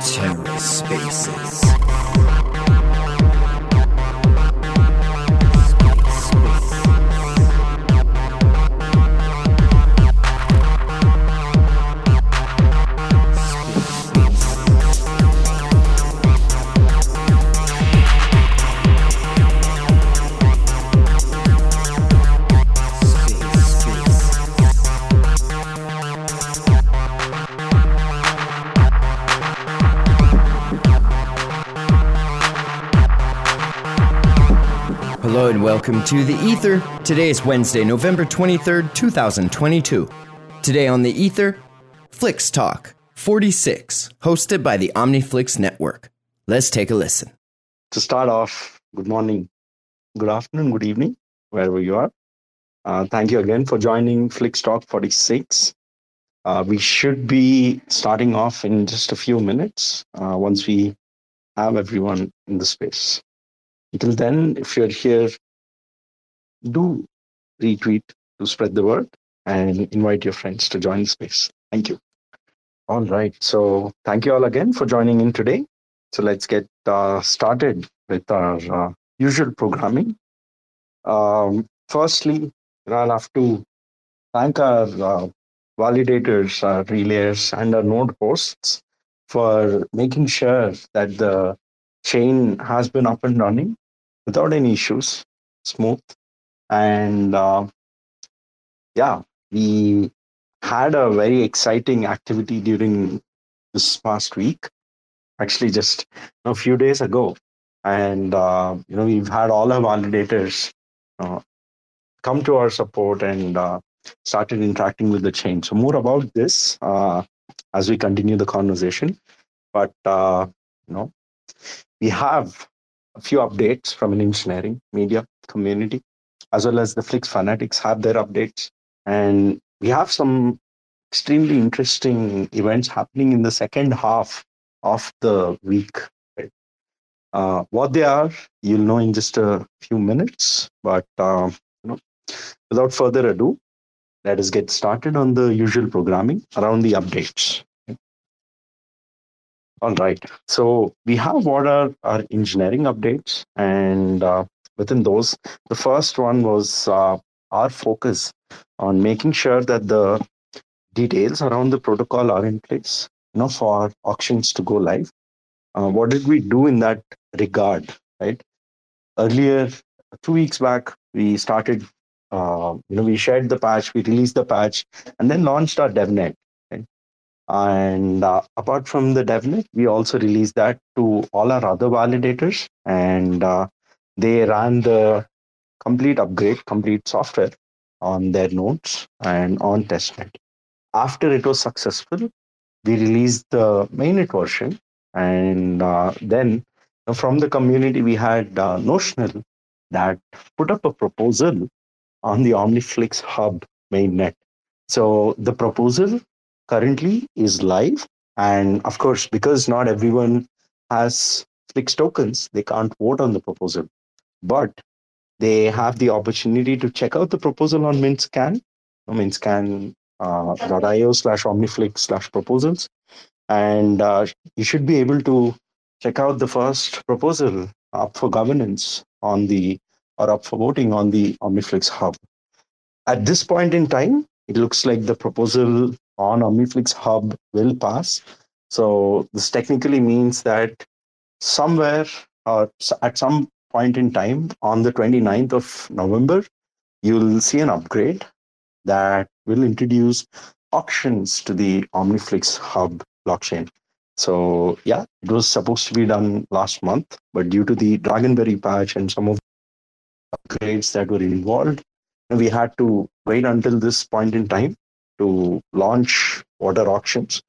TerraSpaces. Hello welcome to The Ether. Today is Wednesday, November 23rd, 2022. Today on The Ether, Flix Talk 46, hosted by the OmniFlix Network. Let's take a listen. to start off, good morning, good afternoon, good evening, wherever you are. Uh, thank you again for joining Flix Talk 46. Uh, we should be starting off in just a few minutes uh, once we have everyone in the space. Until then, if you're here, do retweet to spread the word and invite your friends to join the space. Thank you. All right. So, thank you all again for joining in today. So, let's get uh, started with our uh, usual programming. Um, firstly, I'll have to thank our uh, validators, our relayers, and our node hosts for making sure that the chain has been up and running without any issues, smooth. And uh, yeah, we had a very exciting activity during this past week, actually, just a few days ago. And uh, you know, we've had all our validators uh, come to our support and uh, started interacting with the chain. So more about this uh, as we continue the conversation. But uh, you know, we have a few updates from an engineering media community, as well as the Flix fanatics have their updates, and we have some extremely interesting events happening in the second half of the week. Uh, what they are, you'll know in just a few minutes. But uh, you know, without further ado, let us get started on the usual programming around the updates. All right. So we have what are our engineering updates, and uh, within those, the first one was uh, our focus on making sure that the details around the protocol are in place, you know, for auctions to go live. Uh, what did we do in that regard? Right. Earlier, two weeks back, we started. Uh, you know, we shared the patch, we released the patch, and then launched our DevNet. And uh, apart from the DevNet, we also released that to all our other validators, and uh, they ran the complete upgrade, complete software on their nodes and on testnet. After it was successful, we released the mainnet version, and uh, then from the community we had uh, Notional that put up a proposal on the OmniFlix Hub mainnet. So the proposal currently is live, and of course, because not everyone has Flix tokens, they can't vote on the proposal, but they have the opportunity to check out the proposal on Mintscan, uh, mintscan.io uh, slash omniflix slash proposals. And uh, you should be able to check out the first proposal up for governance on the or up for voting on the Omniflix Hub. At this point in time, it looks like the proposal on Omniflix Hub will pass. So this technically means that somewhere uh, or at some point in time on the 29th of November, you'll see an upgrade that will introduce auctions to the Omniflix Hub blockchain. So yeah, it was supposed to be done last month, but due to the Dragonberry patch and some of the upgrades that were involved, we had to wait until this point in time to launch order auctions.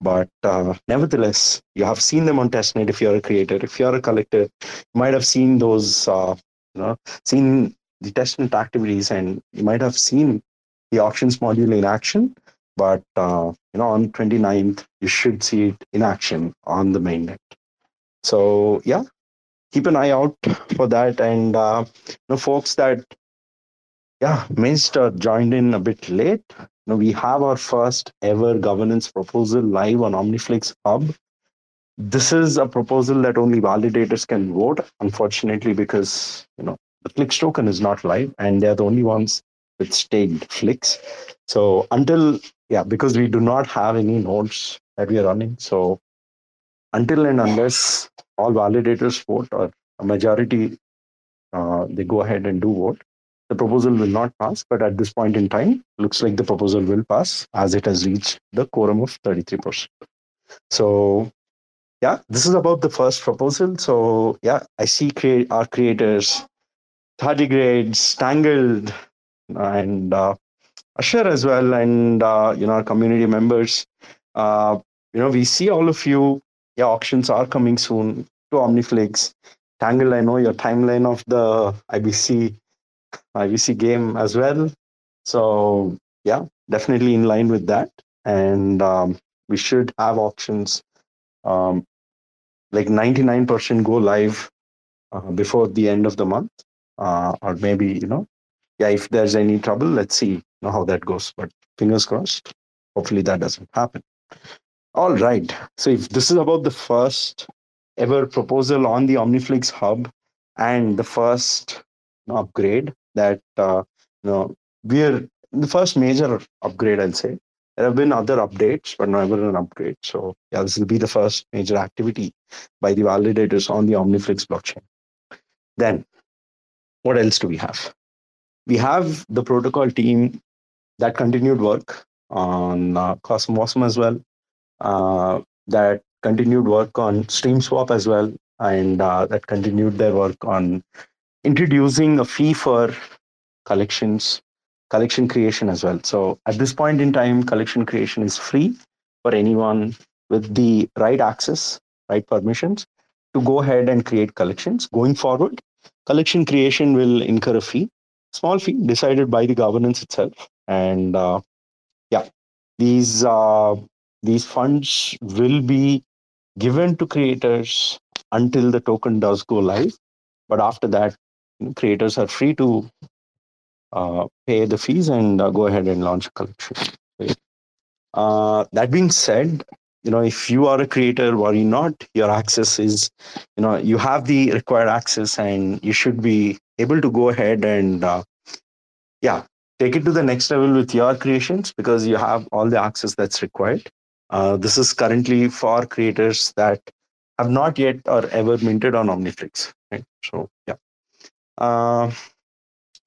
But uh, nevertheless, you have seen them on testnet if you're a creator. If you're a collector, you might have seen those, uh, you know, seen the testnet activities, and you might have seen the auctions module in action. But uh, you know, on 29th, you should see it in action on the mainnet. So yeah, keep an eye out for that. And uh, you know, folks that yeah, missed or joined in a bit late. Now we have our first ever governance proposal live on OmniFlix Hub. This is a proposal that only validators can vote, unfortunately, because you know the Flix token is not live and they're the only ones with staked Flix. So until yeah, because we do not have any nodes that we are running. So until and unless all validators vote or a majority uh, they go ahead and do vote, the proposal will not pass. But at this point in time, looks like the proposal will pass as it has reached the quorum of 33%. So yeah, this is about the first proposal. So yeah, I see create our creators, tardigrades, Tangled, and uh, Usher as well, and uh, you know our community members. Uh, you know, we see all of you. Yeah, auctions are coming soon to OmniFlix. Tangled, I know your timeline of the IBC IBC game as well. So yeah, definitely in line with that, and um, we should have auctions um, like 99% go live uh, before the end of the month, uh, or maybe you know, yeah, if there's any trouble, let's see know how that goes. But fingers crossed. Hopefully that doesn't happen. All right. So if this is about the first ever proposal on the OmniFlix hub and the first upgrade that uh, you know we're the first major upgrade, I'll say. There have been other updates, but never an upgrade. So yeah, this will be the first major activity by the validators on the OmniFlix blockchain. Then, what else do we have? We have the protocol team that continued work on uh, Cosmos as well. Uh, that continued work on StreamSwap as well, and uh, that continued their work on introducing a fee for collections, collection creation as well. So at this point in time, collection creation is free for anyone with the right access, right permissions to go ahead and create collections. Going forward, collection creation will incur a fee, small fee decided by the governance itself and uh, yeah these uh, these funds will be given to creators until the token does go live but after that creators are free to uh, pay the fees and uh, go ahead and launch a collection uh, that being said you know if you are a creator worry not your access is you know you have the required access and you should be able to go ahead and uh, yeah take it to the next level with your creations because you have all the access that's required. Uh, this is currently for creators that have not yet or ever minted on OmniFlix. Right? So. Uh,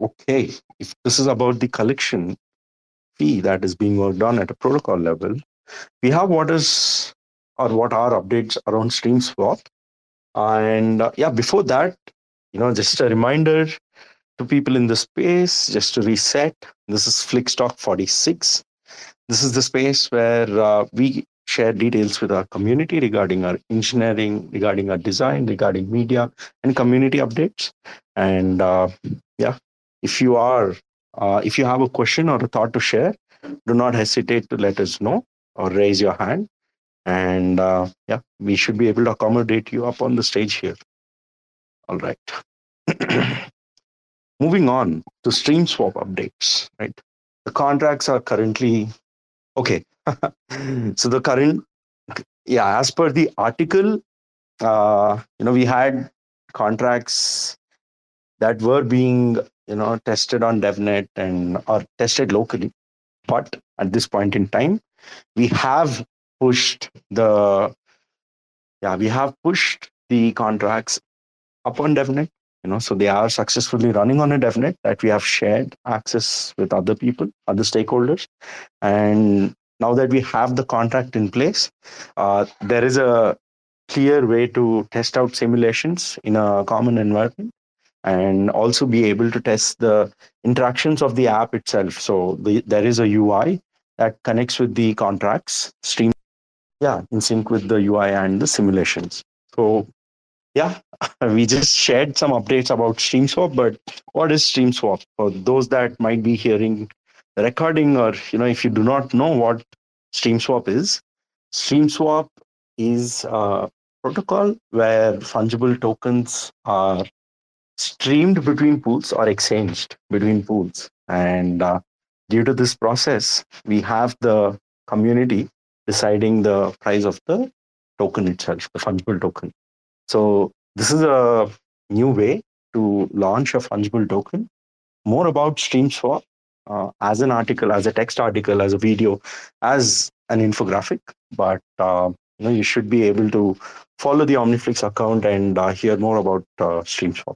okay, if this is about the collection fee that is being worked on at a protocol level, we have what is or what are updates around StreamSwap. And uh, yeah, before that, you know, just a reminder to people in the space, just to reset, this is Flixtalk 46. This is the space where uh, we share details with our community regarding our engineering, regarding our design, regarding media and community updates. And uh, yeah, if you are, uh, if you have a question or a thought to share, do not hesitate to let us know or raise your hand. And uh, yeah, we should be able to accommodate you up on the stage here. All right. Moving on to stream swap updates, right? The contracts are currently okay. so the current, yeah, as per the article, uh, you know, we had contracts that were being, you know, tested on DevNet and or tested locally. But at this point in time, we have pushed the, yeah, we have pushed the contracts up on DevNet you know so they are successfully running on a devnet that we have shared access with other people other stakeholders and now that we have the contract in place uh, there is a clear way to test out simulations in a common environment and also be able to test the interactions of the app itself so the, there is a ui that connects with the contracts stream yeah in sync with the ui and the simulations so yeah, we just shared some updates about StreamSwap, but what is StreamSwap? For those that might be hearing the recording, or you know, if you do not know what StreamSwap is, StreamSwap is a protocol where fungible tokens are streamed between pools or exchanged between pools. And uh, due to this process, we have the community deciding the price of the token itself, the fungible token. So this is a new way to launch a fungible token. More about StreamSwap uh, as an article, as a text article, as a video, as an infographic. But uh, you know, you should be able to follow the Omniflix account and uh, hear more about uh, StreamSwap.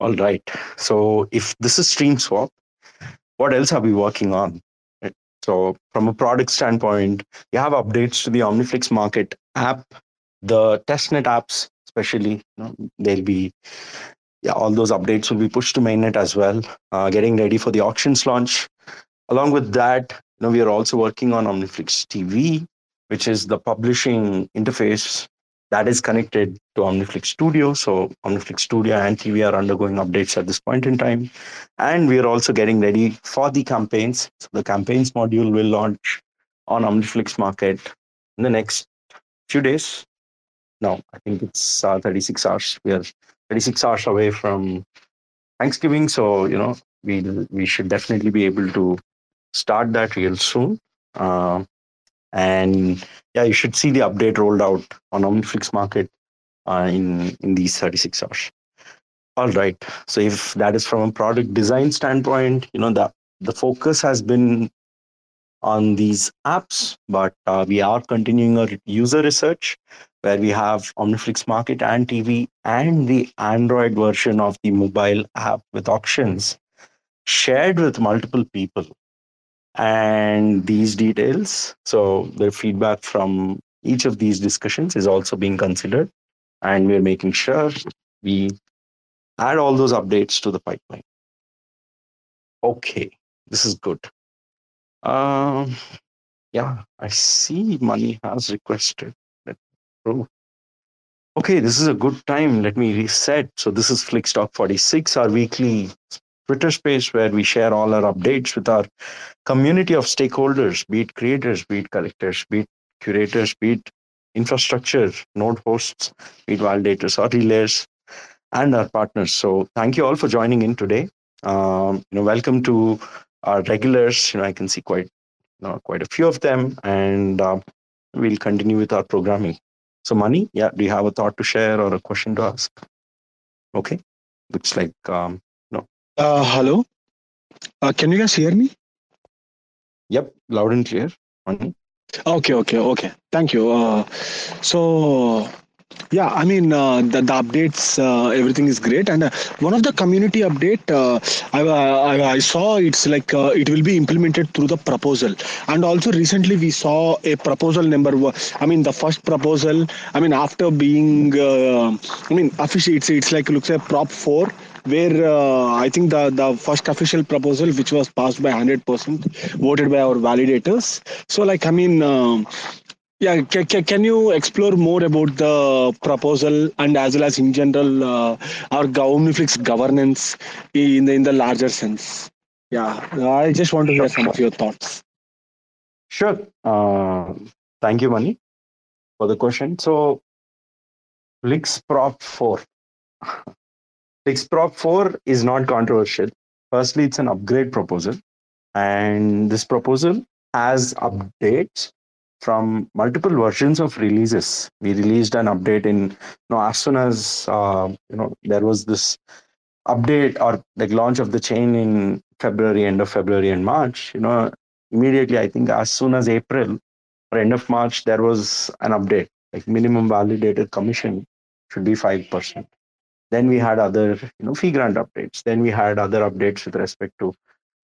All right. So if this is Stream Swap, what else are we working on? So from a product standpoint, you have updates to the Omniflix Market app, the testnet apps, especially. You know, they'll be yeah, all those updates will be pushed to mainnet as well. Uh, getting ready for the auctions launch. Along with that, you know, we are also working on Omniflix TV, which is the publishing interface that is connected to Omniflix Studio. So Omniflix Studio and TV are undergoing updates at this point in time. And we are also getting ready for the campaigns. So the campaigns module will launch on Omniflix Market in the next few days. No, I think it's uh, 36 hours. We are 36 hours away from Thanksgiving. So, you know, we we should definitely be able to start that real soon. Uh, and yeah, you should see the update rolled out on Omniflix Market uh, in in these 36 hours. All right. So if that is from a product design standpoint, you know the the focus has been on these apps, but uh, we are continuing our user research where we have Omniflix Market and TV and the Android version of the mobile app with auctions shared with multiple people and these details. So the feedback from each of these discussions is also being considered, and we're making sure we add all those updates to the pipeline. Okay, this is good. Um, yeah, I see money has requested. Okay, this is a good time. Let me reset. So this is Flix Talk 46, our weekly Twitter space where we share all our updates with our community of stakeholders, be it creators, be it collectors, be it curators, be it infrastructure, node hosts, be it validators or relays, and our partners. So thank you all for joining in today. Um, you know, welcome to our regulars. You know, I can see quite, you know, quite a few of them, and uh, we'll continue with our programming. So, Mani, yeah, do you have a thought to share or a question to ask? Okay, looks like um, uh, hello. Uh, can you guys hear me? Yep, loud and clear. Okay, okay, okay. Thank you. Uh, so, yeah, I mean, uh, the, the updates, uh, everything is great. And uh, one of the community update, uh, I, I, I, saw it's like uh, it will be implemented through the proposal. And also recently we saw a proposal number. I mean, the first proposal, I mean, after being, uh, I mean, officially it's, it's like, looks like prop 4 where uh, I think the, the first official proposal, which was passed by 100%, voted by our validators. So, like, I mean, uh, yeah, can, can you explore more about the proposal and as well as in general uh, our Omniflix governance in the in the larger sense? Yeah, I just want to hear some of your thoughts. Sure. Uh, thank you, Mani, for the question. So, Flix Prop 4 Prop 4 is not controversial. Firstly, it's an upgrade proposal, and this proposal has updates from multiple versions of releases. We released an update in, you know, as soon as uh, you know there was this update or like launch of the chain in February, end of February and March. You know, immediately I think as soon as April or end of March, there was an update like minimum validated commission should be five percent then we had other, you know, fee grant updates. Then we had other updates with respect to,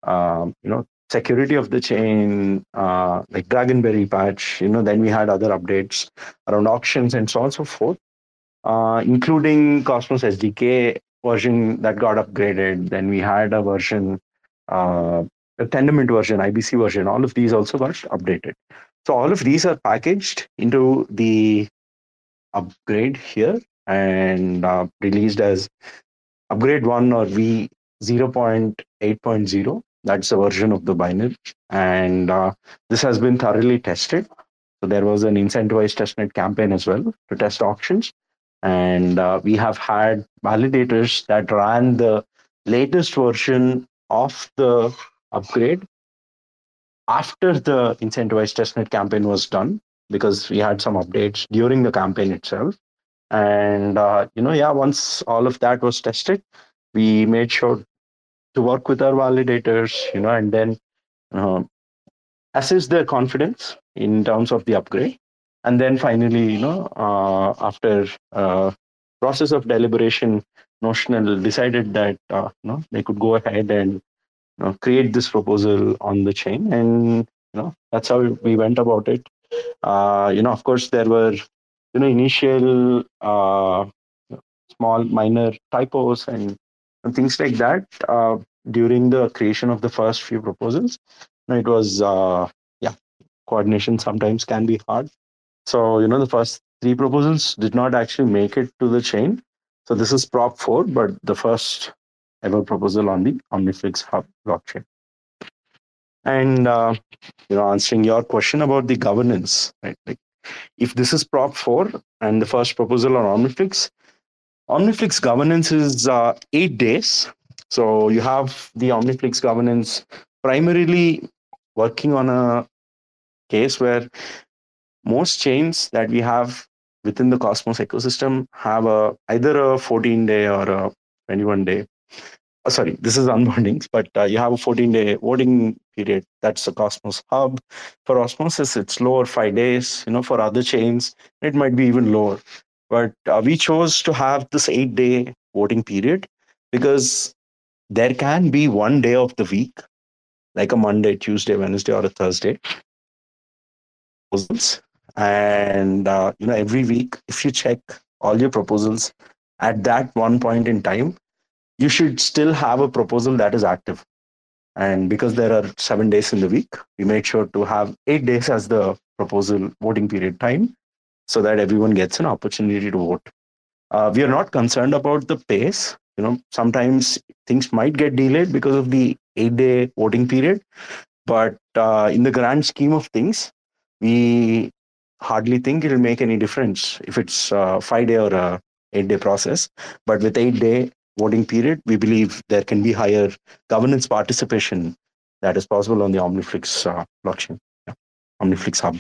um, you know, security of the chain, uh, like Dragonberry patch. You know, then we had other updates around auctions and so on and so forth, uh, including Cosmos SDK version that got upgraded. Then we had a version, uh, a Tendermint version, IBC version. All of these also got updated. So all of these are packaged into the upgrade here and uh, released as upgrade 1 or v 0.8.0 that's the version of the binary and uh, this has been thoroughly tested. So there was an incentivized testnet campaign as well to test auctions. And uh, we have had validators that ran the latest version of the upgrade after the incentivized testnet campaign was done because we had some updates during the campaign itself and uh, you know yeah once all of that was tested we made sure to work with our validators you know and then uh, assess their confidence in terms of the upgrade. And then finally you know uh, after uh, process of deliberation notional decided that uh, you know they could go ahead and you know, create this proposal on the chain. And you know that's how we went about it. Uh, you know of course there were you know initial uh, small minor typos and, and things like that uh, during the creation of the first few proposals. It was uh, yeah coordination sometimes can be hard. So you know the first three proposals did not actually make it to the chain. So this is prop 4 but the first ever proposal on the omniflix hub blockchain. And uh, you know answering your question about the governance right like if this is prop 4 and the first proposal on omniflix omniflix governance is uh, 8 days so you have the omniflix governance primarily working on a case where most chains that we have within the Cosmos ecosystem have a either a 14 day or a 21 day. Oh, sorry, this is unbondings, but uh, you have a 14 day voting period. That's the Cosmos hub. For Osmosis, it's lower five days. You know, for other chains, it might be even lower. But uh, we chose to have this eight day voting period because there can be one day of the week like a Monday, Tuesday, Wednesday, or a Thursday. And uh, you know, every week, if you check all your proposals at that one point in time, you should still have a proposal that is active. And because there are seven days in the week, we made sure to have eight days as the proposal voting period time so that everyone gets an opportunity to vote. Uh, we are not concerned about the pace. You know, sometimes things might get delayed because of the eight day voting period. But uh, in the grand scheme of things, we hardly think it'll make any difference if it's a five day or a eight day process. But with eight day voting period, we believe there can be higher governance participation that is possible on the Omniflix uh, blockchain, yeah. Omniflix hub.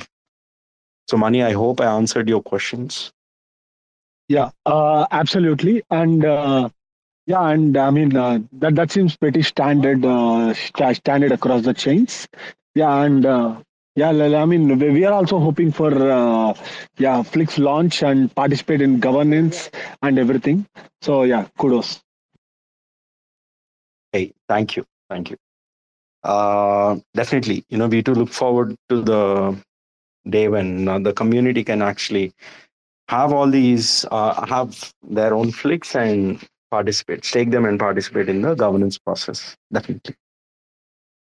So, Mani, I hope I answered your questions. Yeah, uh, absolutely. And uh, yeah, and I mean uh, that that seems pretty standard uh, standard across the chains. Yeah, and uh, yeah, I mean we are also hoping for yeah Flix launch and participate in governance and everything. So yeah, kudos. Hey, thank you, thank you. Uh, definitely, you know we to look forward to the day when uh, the community can actually have all these uh, have their own Flix and participate, stake them and participate in the governance process. Definitely.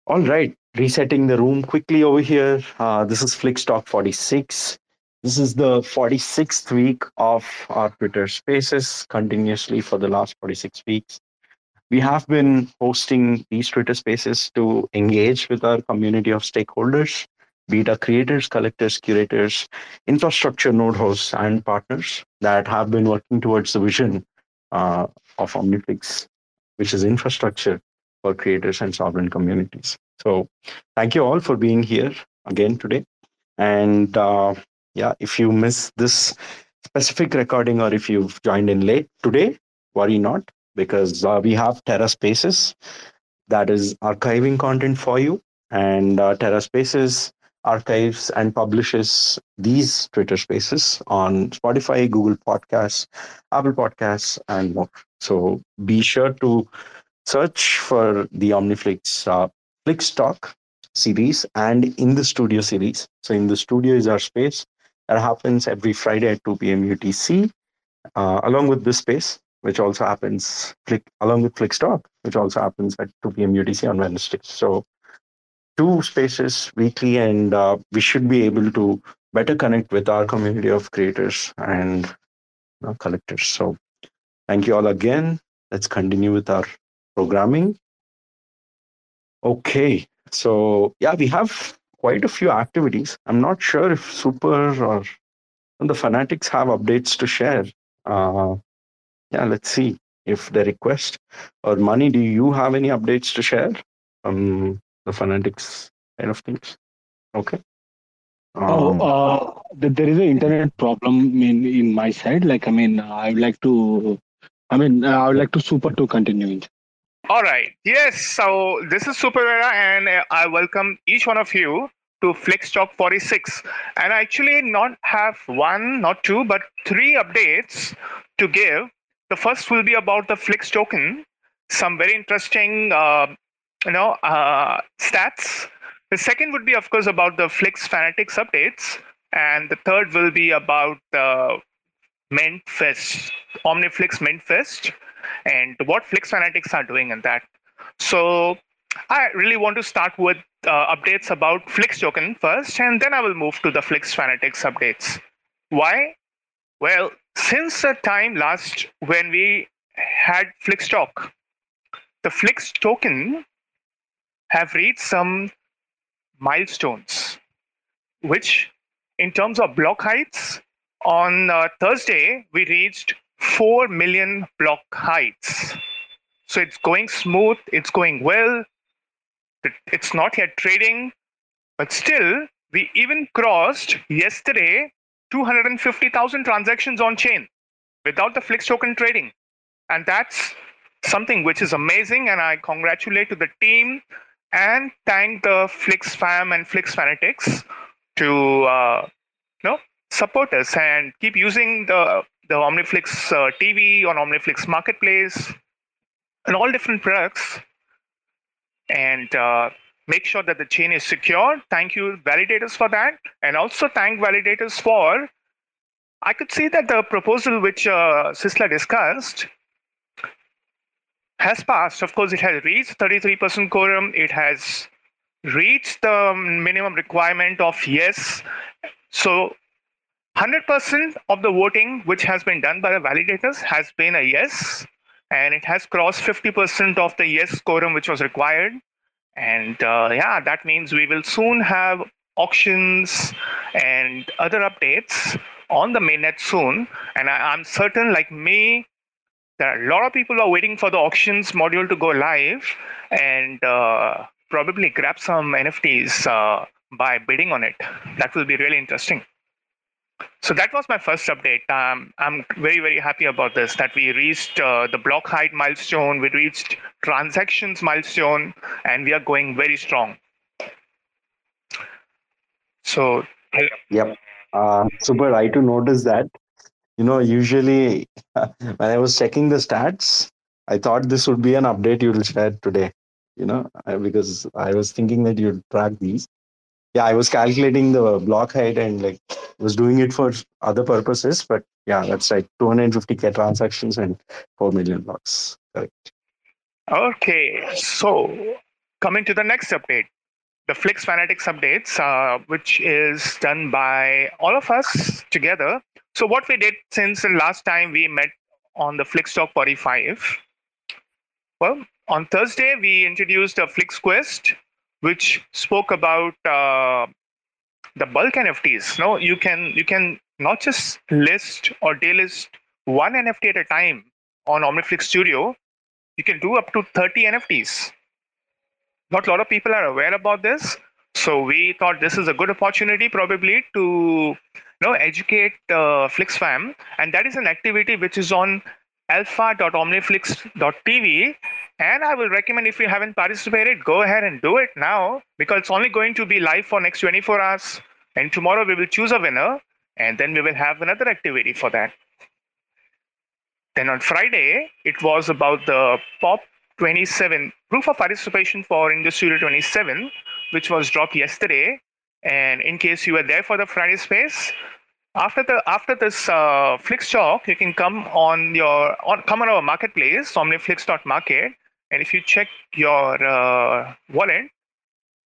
All right, resetting the room quickly over here. Uh, this is Flix Talk 46. This is the 46th week of our Twitter spaces continuously for the last 46 weeks. We have been hosting these Twitter spaces to engage with our community of stakeholders, be it creators, collectors, curators, infrastructure node hosts, and partners that have been working towards the vision uh, of Omniflix, which is infrastructure for creators and sovereign communities. So thank you all for being here again today. And uh, yeah, if you miss this specific recording or if you've joined in late today, worry not because uh, we have Terra Spaces that is archiving content for you. And uh, Terra Spaces archives and publishes these Twitter spaces on Spotify, Google Podcasts, Apple Podcasts, and more. So be sure to search for the Omniflix uh, Flix Talk series and in the studio series. So in the studio is our space that happens every Friday at 2 p.m. UTC, uh, along with this space, which also happens along with Flix Talk, which also happens at 2 p.m. UTC on Wednesdays. So two spaces weekly, and uh, we should be able to better connect with our community of creators and know, collectors. So, thank you all again. Let's continue with our programming. Okay, so yeah, we have quite a few activities. I'm not sure if Super or the Fanatics have updates to share. Uh, yeah, let's see if the request or money. Do you have any updates to share from the fanatics kind of things? Okay. Oh, Um, uh, there is an internet problem in in my side. Like, I mean, I would like to. I mean, uh, I would like to super to continuing. All right. Yes. So this is SuperEra, and uh, I welcome each one of you to Flix Talk 46. And I actually not have one, not two, but three updates to give. The first will be about the Flix token, some very interesting, uh, you know, uh, stats. The second would be, of course, about the Flix Fanatics updates, and the third will be about the Mint Fest, OmniFlix Mint Fest, and what Flix Fanatics are doing in that. So I really want to start with uh, updates about Flix token first, and then I will move to the Flix Fanatics updates. Why? Well, since the time last when we had Flix talk, the Flix token have reached some milestones, which in terms of block heights, on uh, Thursday, we reached 4 million block heights. So it's going smooth, it's going well. It's not yet trading, but still, we even crossed yesterday 250,000 transactions on chain without the Flix token trading. And that's something which is amazing. And I congratulate to the team and thank the Flix fam and Flix fanatics to uh, you know, support us and keep using the the OmniFlix uh, TV on OmniFlix Marketplace and all different products, and uh, make sure that the chain is secure. Thank you, validators, for that, and also thank validators for. I could see that the proposal which uh, Sistla discussed has passed. Of course, it has reached 33% quorum. It has reached the minimum requirement of yes. So 100% of the voting which has been done by the validators has been a yes, and it has crossed 50% of the yes quorum which was required. And uh, yeah, that means we will soon have auctions and other updates on the mainnet soon. And I, I'm certain, like me, there are a lot of people are waiting for the auctions module to go live and uh, probably grab some NFTs uh, by bidding on it. That will be really interesting. So that was my first update. Um, I'm very, very happy about this that we reached uh, the block height milestone, we reached transactions milestone, and we are going very strong. So, Yep. Uh, super. I to notice that. You know, usually when I was checking the stats, I thought this would be an update you will share today. You know, because I was thinking that you'd track these. Yeah, I was calculating the block height and like was doing it for other purposes, but yeah, that's right. 250k transactions and 4 million blocks. Correct. okay. So, coming to the next update the Flix Fanatics updates, uh, which is done by all of us together. So, what we did since the last time we met on the Flix Talk 45, well, on Thursday, we introduced a Flix Quest, which spoke about uh, the bulk NFTs. No, you can you can not just list or daylist one NFT at a time on OmniFlix Studio. You can do up to 30 NFTs. Not a lot of people are aware about this, so we thought this is a good opportunity, probably to you know educate uh, FlixFam, and that is an activity which is on alpha.omniflix.tv. And I will recommend if you haven't participated, go ahead and do it now because it's only going to be live for next 24 hours. And tomorrow we will choose a winner, and then we will have another activity for that. Then on Friday, it was about the POP 27 proof of participation for In the Studio 27, which was dropped yesterday. And in case you were there for the Friday space, after the after this uh, Flix talk, you can come on your on come on our marketplace, omniflix.market, and if you check your uh, wallet,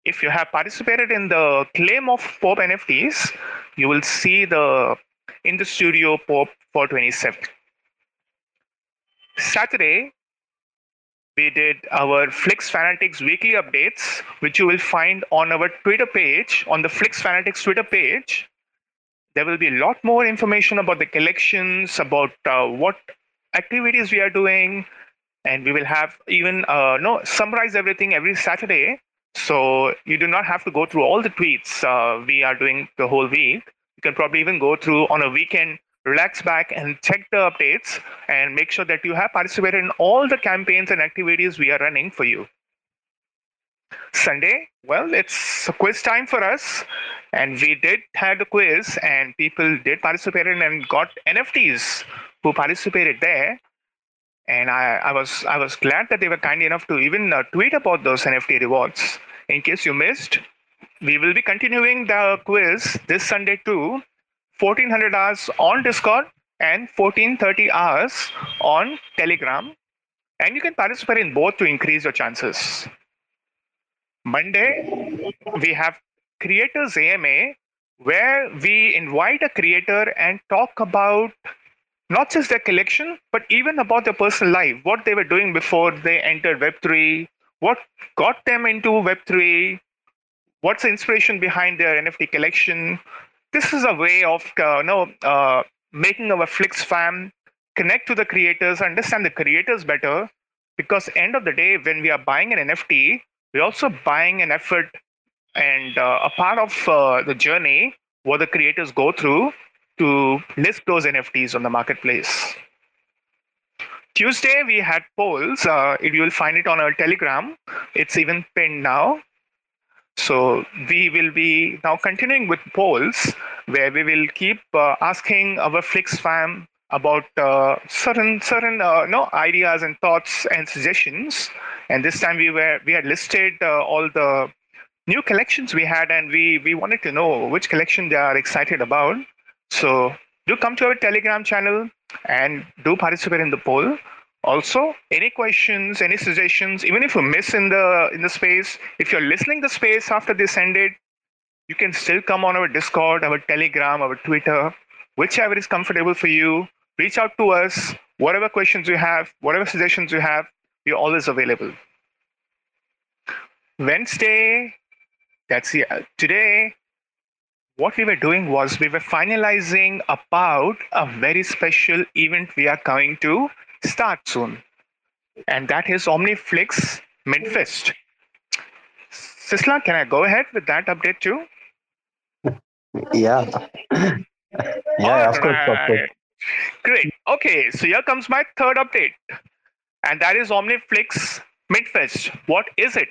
if you have participated in the claim of POP NFTs, you will see the in the studio POP 427. Saturday, we did our Flix Fanatics weekly updates, which you will find on our Twitter page, on the Flix Fanatics Twitter page. There will be a lot more information about the collections, about uh, what activities we are doing, and we will have even uh, no summarize everything every Saturday. So you do not have to go through all the tweets uh, we are doing the whole week. You can probably even go through on a weekend, relax back and check the updates and make sure that you have participated in all the campaigns and activities we are running for you. Sunday, well, it's a quiz time for us. And we did have the quiz, and people did participate in and got NFTs who participated there. And I, I was I was glad that they were kind enough to even uh, tweet about those NFT rewards. In case you missed, we will be continuing the quiz this Sunday too, 1400 hours on Discord and 1430 hours on Telegram. And you can participate in both to increase your chances. Monday, we have Creators AMA, where we invite a creator and talk about not just their collection, but even about their personal life, what they were doing before they entered Web3, what got them into Web3, what's the inspiration behind their NFT collection. This is a way of uh, you know, uh, making our Flix fam connect to the creators, understand the creators better, because end of the day, when we are buying an NFT, we're also buying an effort and uh, a part of uh, the journey what the creators go through to list those NFTs on the marketplace. Tuesday, we had polls. Uh, you will find it on our Telegram. It's even pinned now. So we will be now continuing with polls where we will keep uh, asking our Flix fam about uh, certain certain uh, no ideas and thoughts and suggestions. And this time we were we had listed uh, all the new collections we had, and we we wanted to know which collection they are excited about. So do come to our Telegram channel and do participate in the poll. Also, any questions, any suggestions, even if you miss in the in the space, if you're listening the space after this ended, you can still come on our Discord, our Telegram, our Twitter, whichever is comfortable for you. Reach out to us. Whatever questions you have, whatever suggestions you have, we're always available. Wednesday, that's the, uh, today what we were doing was we were finalizing about a very special event we are coming to start soon. And that is OmniFlix Midfest. Sistla, can I go ahead with that update too? Yeah. yeah, of course, of course. Great. Okay, so here comes my third update. And that is OmniFlix Mint Fest. What is it?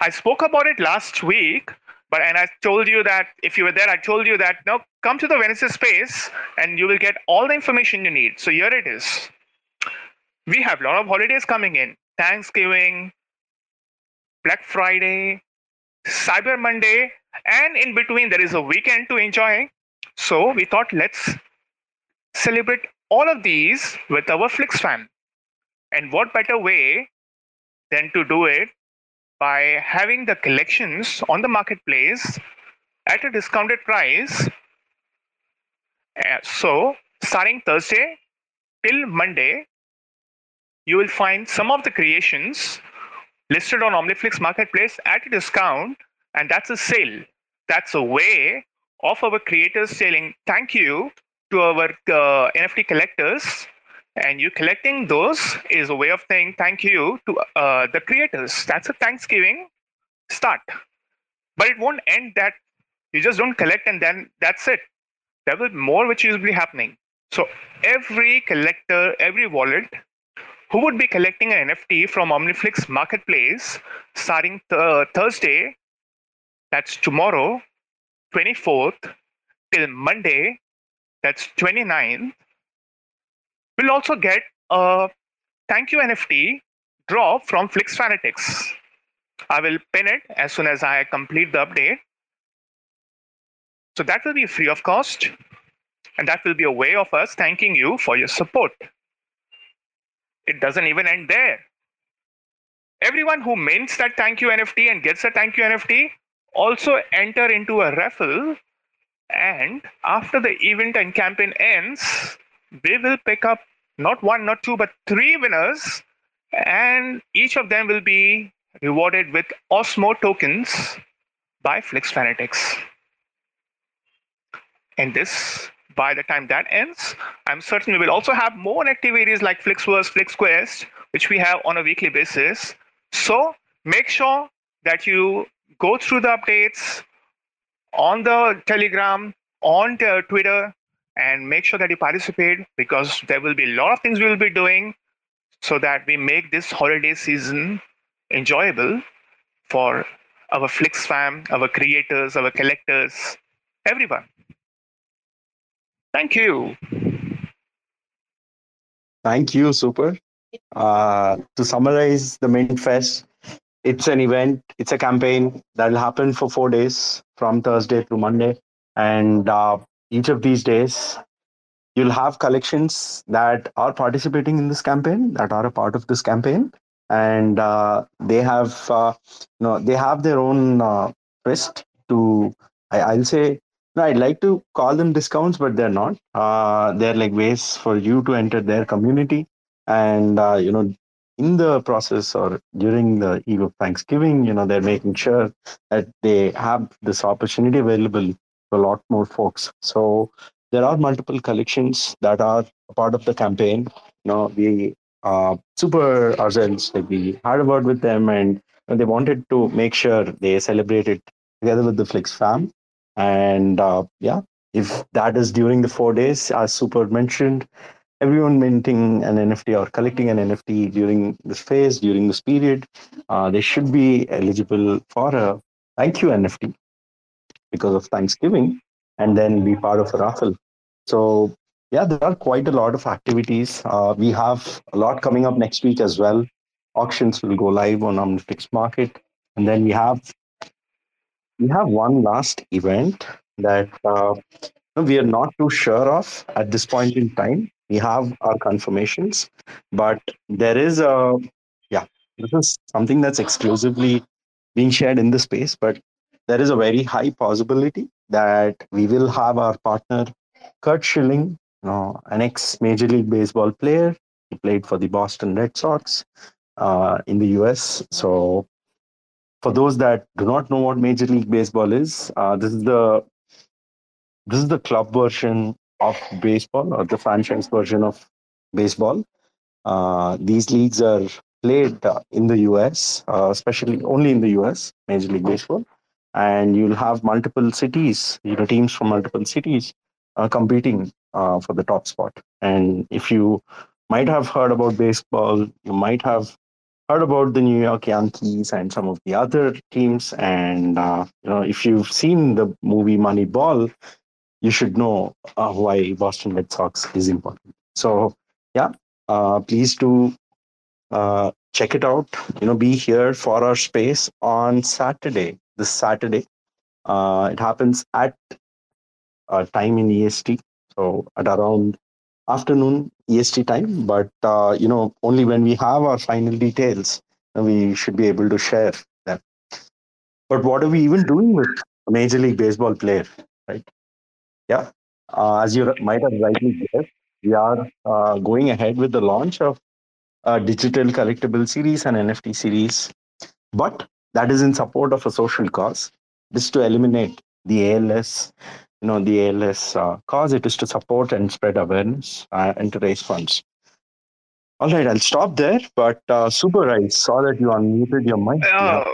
I spoke about it last week, but and I told you that if you were there, I told you that now come to the Venice space and you will get all the information you need. So here it is. We have a lot of holidays coming in. Thanksgiving, Black Friday, Cyber Monday, and in between there is a weekend to enjoy. So we thought let's celebrate all of these with our Flix fam. And what better way than to do it by having the collections on the marketplace at a discounted price. Uh, so, starting Thursday till Monday, you will find some of the creations listed on OmniFlix Marketplace at a discount, and that's a sale. That's a way of our creators saying thank you to our uh, NFT collectors and you collecting those is a way of saying thank you to uh, the creators. That's a thanksgiving start. But it won't end that you just don't collect and then that's it. There will be more which will be happening. So every collector every wallet who would be collecting an nft from omniflix marketplace starting th- thursday that's tomorrow 24th till monday that's 29th We'll also get a thank you NFT draw from Flix Fanatics. I will pin it as soon as I complete the update. So that will be free of cost. And that will be a way of us thanking you for your support. It doesn't even end there. Everyone who mints that thank you NFT and gets a thank you NFT also enter into a raffle. And after the event and campaign ends, we will pick up not one, not two, but three winners, and each of them will be rewarded with Osmo tokens by Flix Fanatics. And this, by the time that ends, I'm certain we will also have more activities like FlixVerse, FlixQuest, which we have on a weekly basis. So make sure that you go through the updates on the Telegram, on Twitter, and make sure that you participate because there will be a lot of things we will be doing so that we make this holiday season enjoyable for our Flix fam, our creators, our collectors, everyone. Thank you. Thank you, Super. Uh, to summarize the Mint Fest, it's an event, it's a campaign that will happen for four days from Thursday through Monday. And uh, each of these days, you'll have collections that are participating in this campaign, that are a part of this campaign. And uh, they have, uh, you know, they have their own uh, twist to, I, I'll say, no, I'd like to call them discounts, but they're not. Uh, they're like ways for you to enter their community, and uh, you know, in the process or during the eve of Thanksgiving, you know, they're making sure that they have this opportunity available a lot more folks. So there are multiple collections that are part of the campaign. You know, we uh, super ourselves, like we had a word with them, and they wanted to make sure they celebrate it together with the Flix fam and uh, yeah, if that is during the four days, as Super mentioned, everyone minting an NFT or collecting an NFT during this phase, during this period, uh, they should be eligible for a thank you NFT because of Thanksgiving and then be part of a raffle. So, yeah, there are quite a lot of activities. Uh, we have a lot coming up next week as well. Auctions will go live on Omniflix Market. And then we have we have one last event that uh, we are not too sure of at this point in time. We have our confirmations, but there is a, yeah, this is something that's exclusively being shared in the space, but there is a very high possibility that we will have our partner, Curt Schilling, you know, an ex Major League Baseball player. He played for the Boston Red Sox uh, in the US. So for those that do not know what Major League Baseball is, uh, this is the this is the club version of baseball or the franchise version of baseball. Uh, these leagues are played uh, in the US, uh, especially only in the US, Major League Baseball, and you'll have multiple cities, you know, teams from multiple cities uh, competing uh, for the top spot. And if you might have heard about baseball, you might have heard about the New York Yankees and some of the other teams. And uh, you know, if you've seen the movie Moneyball, you should know uh, why Boston Red Sox is important. So yeah, uh, please do uh, check it out. You know, be here for our space on Saturday. This Saturday, uh, it happens at uh, time in EST. So at around afternoon EST time, but uh, you know only when we have our final details we should be able to share them. But what are we even doing with a Major League Baseball player, right? Yeah, uh, as you might have rightly guessed, we are uh, going ahead with the launch of a digital collectible series and NFT series, but that is in support of a social cause. This to eliminate the ALS you know the ALS uh, cause. It is to support and spread awareness uh, and to raise funds. All right, I'll stop there. But uh, Super, I saw that you unmuted your mic. Uh,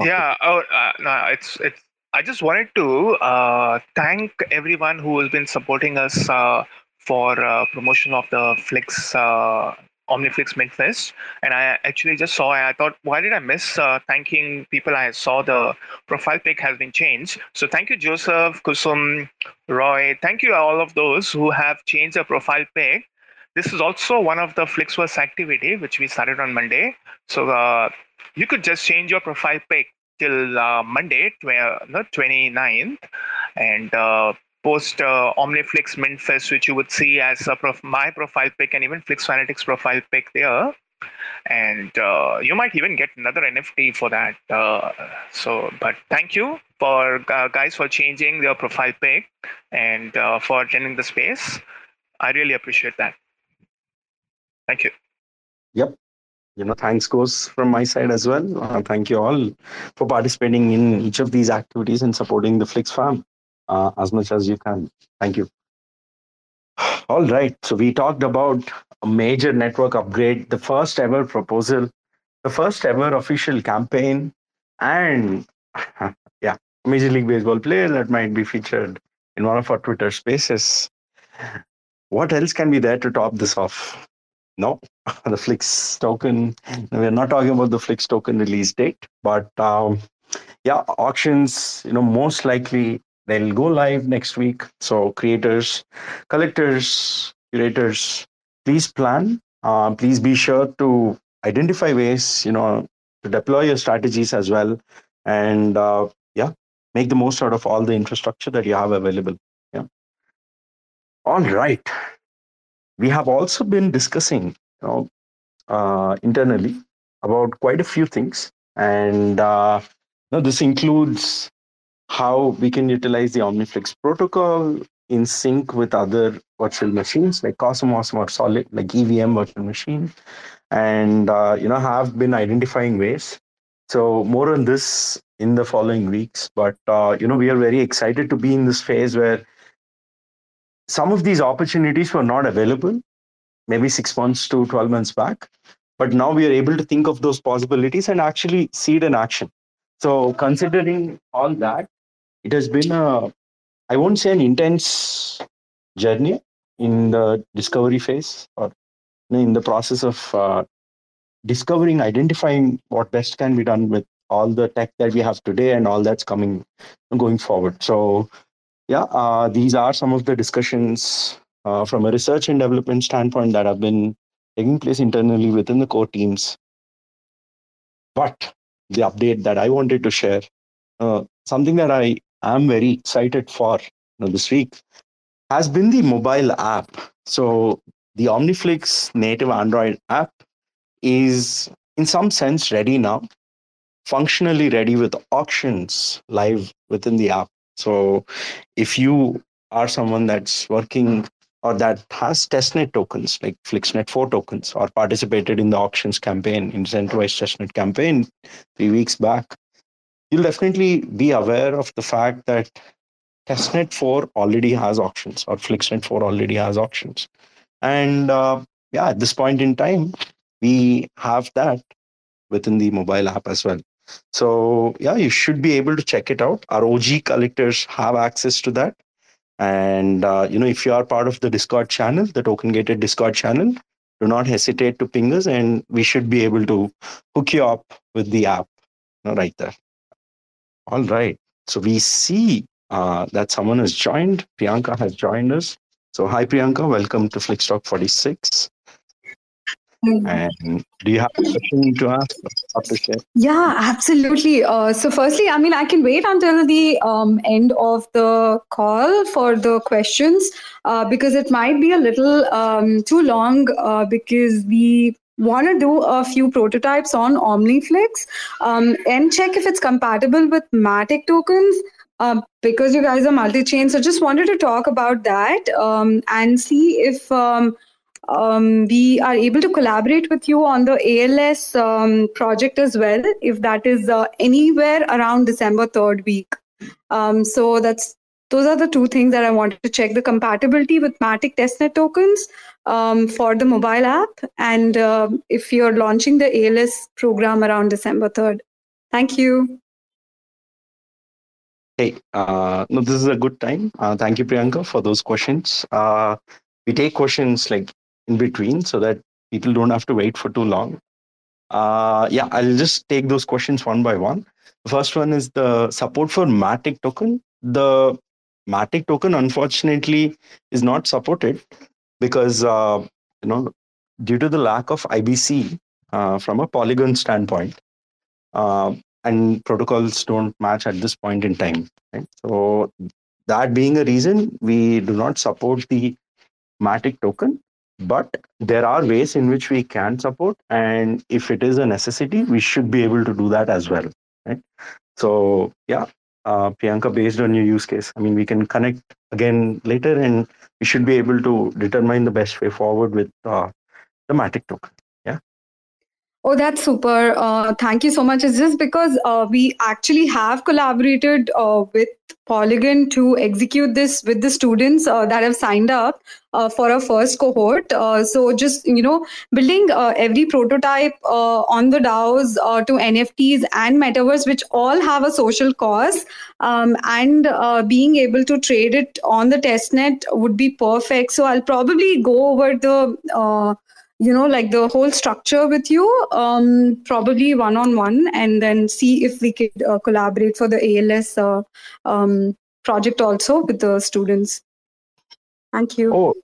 yeah. Oh, uh, no, it's it's. I just wanted to uh, thank everyone who has been supporting us uh, for uh, promotion of the Flix uh, Omniflix Mintfest, and I actually just saw. I thought, why did I miss uh, thanking people? I saw the profile pic has been changed. So thank you, Joseph, Kusum, Roy. Thank you all of those who have changed their profile pic. This is also one of the Flixverse activity which we started on Monday. So uh, you could just change your profile pic till uh, Monday, tw- no, 29th, and uh, post uh, Omniflix Mintfest, which you would see as a prof- my profile pic and even Flix Fanatics profile pic there. And uh, you might even get another NFT for that. Uh, so, but thank you for uh, guys for changing your profile pic and uh, for attending the space. I really appreciate that. Thank you. Yep. You know, thanks goes from my side as well. Uh, thank you all for participating in each of these activities and supporting the Flix fam. Uh, as much as you can. Thank you. All right. So we talked about a major network upgrade, the first ever proposal, the first ever official campaign, and yeah, Major League Baseball player that might be featured in one of our Twitter spaces. What else can be there to top this off? No, the Flix token. We're not talking about the Flix token release date, but um, yeah, auctions, you know, most likely they'll go live next week. So creators, collectors, curators, please plan. Uh, please be sure to identify ways, you know, to deploy your strategies as well. And uh, yeah, make the most out of all the infrastructure that you have available. Yeah. All right. We have also been discussing, you know, uh, internally about quite a few things, and uh, you know, this includes how we can utilize the OmniFlix protocol in sync with other virtual machines like Cosmos or Solid, like EVM virtual machine, and uh, you know have been identifying ways. So more on this in the following weeks, but uh, you know we are very excited to be in this phase where some of these opportunities were not available, maybe six months to twelve months back, but now we are able to think of those possibilities and actually see it in action. So considering all that, it has been a i won't say an intense journey in the discovery phase or in the process of uh, discovering identifying what best can be done with all the tech that we have today and all that's coming going forward. So yeah uh, these are some of the discussions uh, from a research and development standpoint that have been taking place internally within the core teams. But the update that i wanted to share uh, something that i I'm very excited for you know, this week has been the mobile app. So the OmniFlix native Android app is in some sense ready now, functionally ready with auctions live within the app. So if you are someone that's working or that has testnet tokens like FlixNet 4 tokens or participated in the auctions campaign, incentivized testnet campaign three weeks back, you'll definitely be aware of the fact that testnet 4 already has auctions or flixnet 4 already has auctions. And uh, yeah at this point in time we have that within the mobile app as well. So yeah you should be able to check it out. Our og collectors have access to that. And uh, you know if you are part of the discord channel the token gated discord channel do not hesitate to ping us and we should be able to hook you up with the app you know, right there all right. So we see uh, that someone has joined. Priyanka has joined us. So hi, Priyanka. Welcome to Flixtalk 46. And do you have a question to ask to share? Yeah, absolutely. Uh, so, firstly, I mean, I can wait until the um, end of the call for the questions uh, because it might be a little um, too long uh, because we want to do a few prototypes on OmniFlix um, and check if it's compatible with Matic tokens. Um, because you guys are multi-chain, so just wanted to talk about that um, and see if um, um, we are able to collaborate with you on the ALS um, project as well, if that is uh, anywhere around December third week. so that's those are the two things that I wanted to check: the compatibility with Matic testnet tokens um, for the mobile app, and uh, if you're launching the ALS program around December 3rd. Thank you. Hey, uh, no, this is a good time. Uh, thank you, Priyanka, for those questions. Uh, we take questions like in between so that people don't have to wait for too long. Uh, yeah, I'll just take those questions one by one. The first one is the support for Matic token. The Matic token, unfortunately, is not supported because uh, you know due to the lack of IBC uh, from a Polygon standpoint, uh, and protocols don't match at this point in time. Right? So that being a reason, we do not support the Matic token. But there are ways in which we can support, and if it is a necessity, we should be able to do that as well. Right? So yeah, uh, Priyanka, based on your use case, I mean, we can connect again later and we should be able to determine the best way forward with uh, the Matic token. Oh, that's super. Uh, thank you so much. It's just because uh, we actually have collaborated uh, with Polygon to execute this with the students uh, that have signed up uh, for our first cohort. Uh, so just, you know, building every prototype on the DAOs to NFTs and metaverse, which all have a social cause, um, and being able to trade it on the testnet would be perfect. So I'll probably go over the you know like the whole structure with you um, probably one on one and then see if we could uh, collaborate for the als uh, um, project also with the students. Thank you. Oh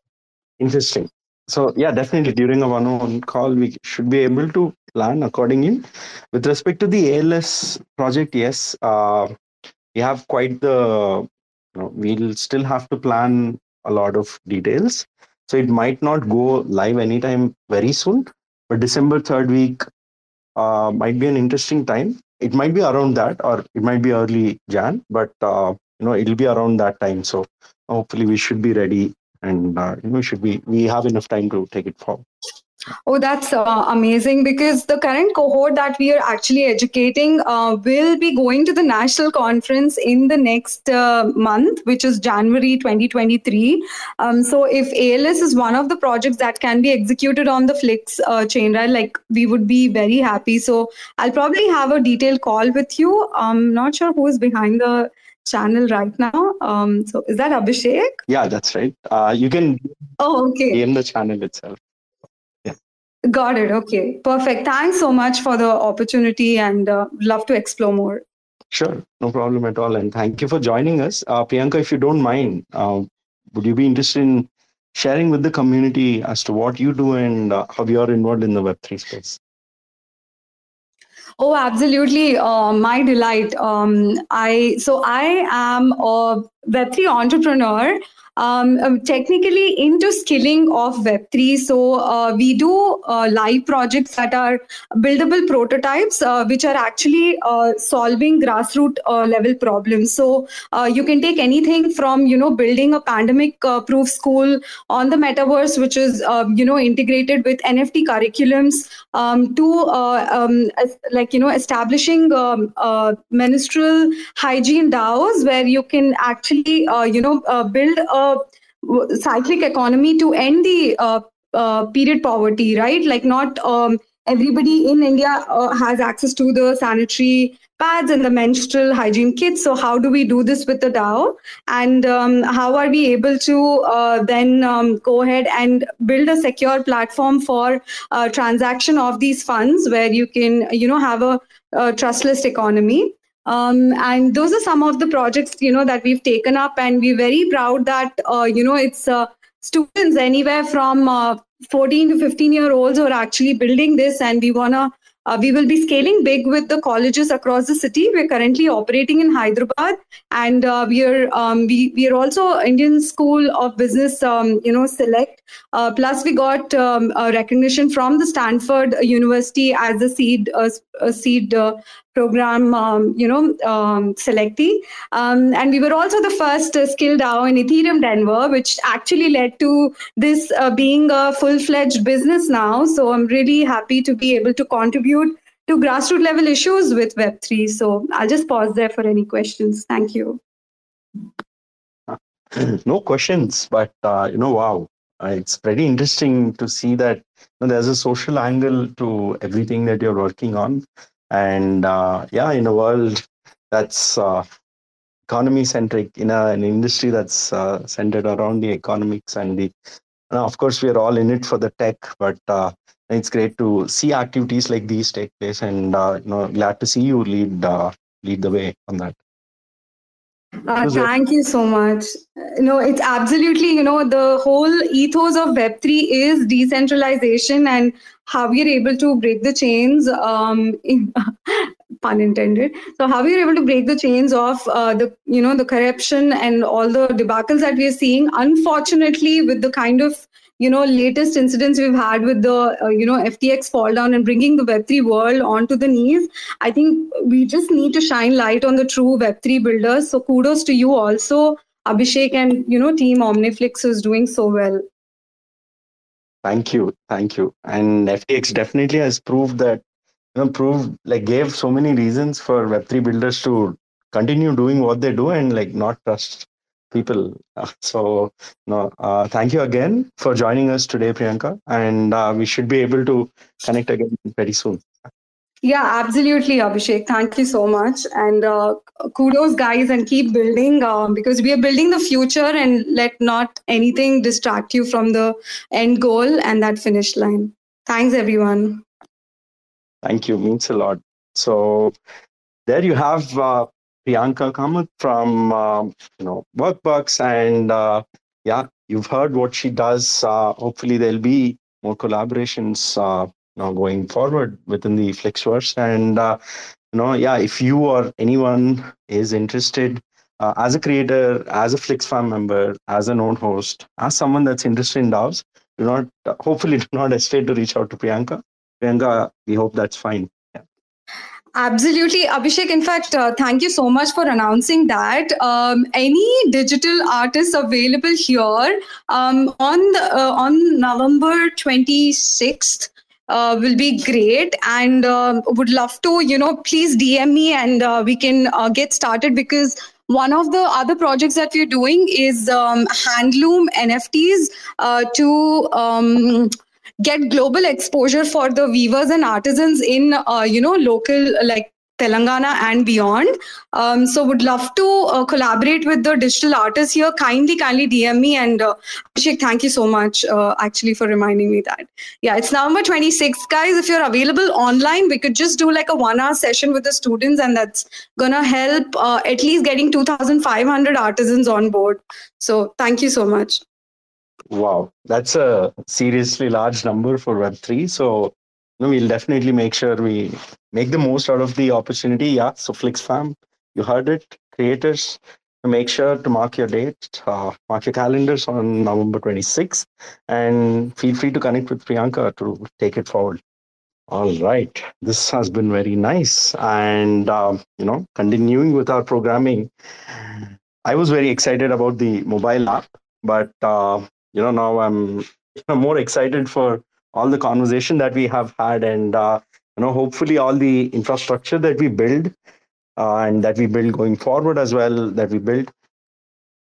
interesting. So yeah definitely during a one-on-one call we should be able to plan accordingly. With respect to the als project yes uh, we have quite the you know, we'll still have to plan a lot of details so it might not go live anytime very soon, but December third week uh, might be an interesting time. It might be around that, or it might be early Jan, but uh, you know it'll be around that time. So hopefully we should be ready, and uh, you know should be we have enough time to take it forward. Oh, that's uh, amazing because the current cohort that we are actually educating uh, will be going to the national conference in the next uh, month, which is January 2023. Um, so, if ALS is one of the projects that can be executed on the Flix uh, chain, right, like we would be very happy. So, I'll probably have a detailed call with you. I'm not sure who is behind the channel right now. Um, so, is that Abhishek? Yeah, that's right. Uh, you can. Oh, okay. In the channel itself. Got it. Okay. Perfect. Thanks so much for the opportunity and uh, love to explore more. Sure. No problem at all. And thank you for joining us. Uh, Priyanka, if you don't mind, uh, would you be interested in sharing with the community as to what you do and uh, how you are involved in the Web3 space? Oh, absolutely. Uh, my delight. Um, I so I am a Web3 entrepreneur um, um, technically into skilling of Web3. So uh, we do uh, live projects that are buildable prototypes, uh, which are actually uh, solving grassroots uh, level problems. So uh, you can take anything from you know building a pandemic proof school on the metaverse, which is you know integrated with NFT curriculums, um, to um, like you know establishing um, menstrual hygiene DAOs where you can actually you know build a cyclic economy to end the uh, uh, period poverty, right? Like not um, everybody in India uh, has access to the sanitary pads and the menstrual hygiene kits. So how do we do this with the DAO? And um, how are we able to uh, then um, go ahead and build a secure platform for uh, transaction of these funds where you can, you know, have a, a trustless economy? Um, and those are some of the projects you know that we've taken up and we're very proud that uh, you know it's uh, students anywhere from uh, 14 to 15 year olds who are actually building this and we want to uh, we will be scaling big with the colleges across the city. We're currently operating in Hyderabad, and uh, we are um, we, we are also Indian School of Business, um, you know, select. Uh, plus, we got um, recognition from the Stanford University as a seed a seed uh, program, um, you know, um, selectee. Um, and we were also the first uh, skill DAO in Ethereum Denver, which actually led to this uh, being a full-fledged business now. So I'm really happy to be able to contribute to grassroots level issues with Web3. So I'll just pause there for any questions. Thank you. No questions, but uh, you know, wow, uh, it's pretty interesting to see that you know, there's a social angle to everything that you're working on and uh, yeah in a world that's uh, economy centric in a, an industry that's uh, centered around the economics and the of course we are all in it for the tech but uh, it's great to see activities like these take place and uh, you know glad to see you lead uh, lead the way on that uh, thank you so much. No, it's absolutely, you know, the whole ethos of Web3 is decentralization and how we are able to break the chains, um, in, pun intended. So how we are able to break the chains of uh, the, you know, the corruption and all the debacles that we are seeing. Unfortunately, with the kind of you know latest incidents we've had with the uh, you know ftx fall down and bringing the web3 world onto the knees i think we just need to shine light on the true web3 builders so kudos to you also abhishek and you know team omniflix is doing so well Thank you, thank you. And FTX definitely has proved that you know proved like gave so many reasons for Web3 builders to continue doing what they do and like not trust people. So no, uh, thank you again for joining us today, Priyanka, and uh, we should be able to connect again very soon. Yeah, absolutely, Abhishek. Thank you so much. And uh, kudos, guys, and keep building um, because we are building the future and let not anything distract you from the end goal and that finish line. Thanks, everyone. Thank you. Means a lot. So there you have uh, Priyanka Kamath from uh, you know Workbucks, and uh, yeah, you've heard what she does. Uh, hopefully, there'll be more collaborations uh, know going forward within the flixverse and uh, you know yeah if you or anyone is interested uh, as a creator as a flixfam member as a node host as someone that's interested in DAOs do not uh, hopefully do not hesitate to reach out to Priyanka Priyanka we hope that's fine Absolutely, Abhishek. In fact, uh, thank you so much for announcing that. Um, any digital artists available here um, on the, uh, on November twenty sixth uh, will be great. And uh, would love to you know please dm me and uh, we can uh, get started because one of the other projects that we're doing is um, handloom nfts uh, to um, get global exposure for the weavers and artisans in uh, you know local like Telangana and beyond. Um, so would love to uh, collaborate with the digital artists here. Kindly, kindly DM me and uh, thank you so much uh, actually for reminding me that. Yeah, it's November 26th, guys. If you're available online, we could just do like a one-hour session with the students, and that's gonna help uh, at least getting 2,500 artisans on board. So thank you so much. Wow, that's a seriously large number for Web3. So no, we'll definitely make sure we make the most out of the opportunity. Yeah, so FlixFam, you heard it, creators, make sure to mark your date, uh, mark your calendars on November 26th, and feel free to connect with Priyanka to take it forward. All right, this has been very nice, and um, you know, continuing with our programming, I was very excited about the mobile app, but uh, you know, now I'm more excited for all the conversation that we have had and uh, you know hopefully all the infrastructure that we build uh, and that we build going forward as well that we build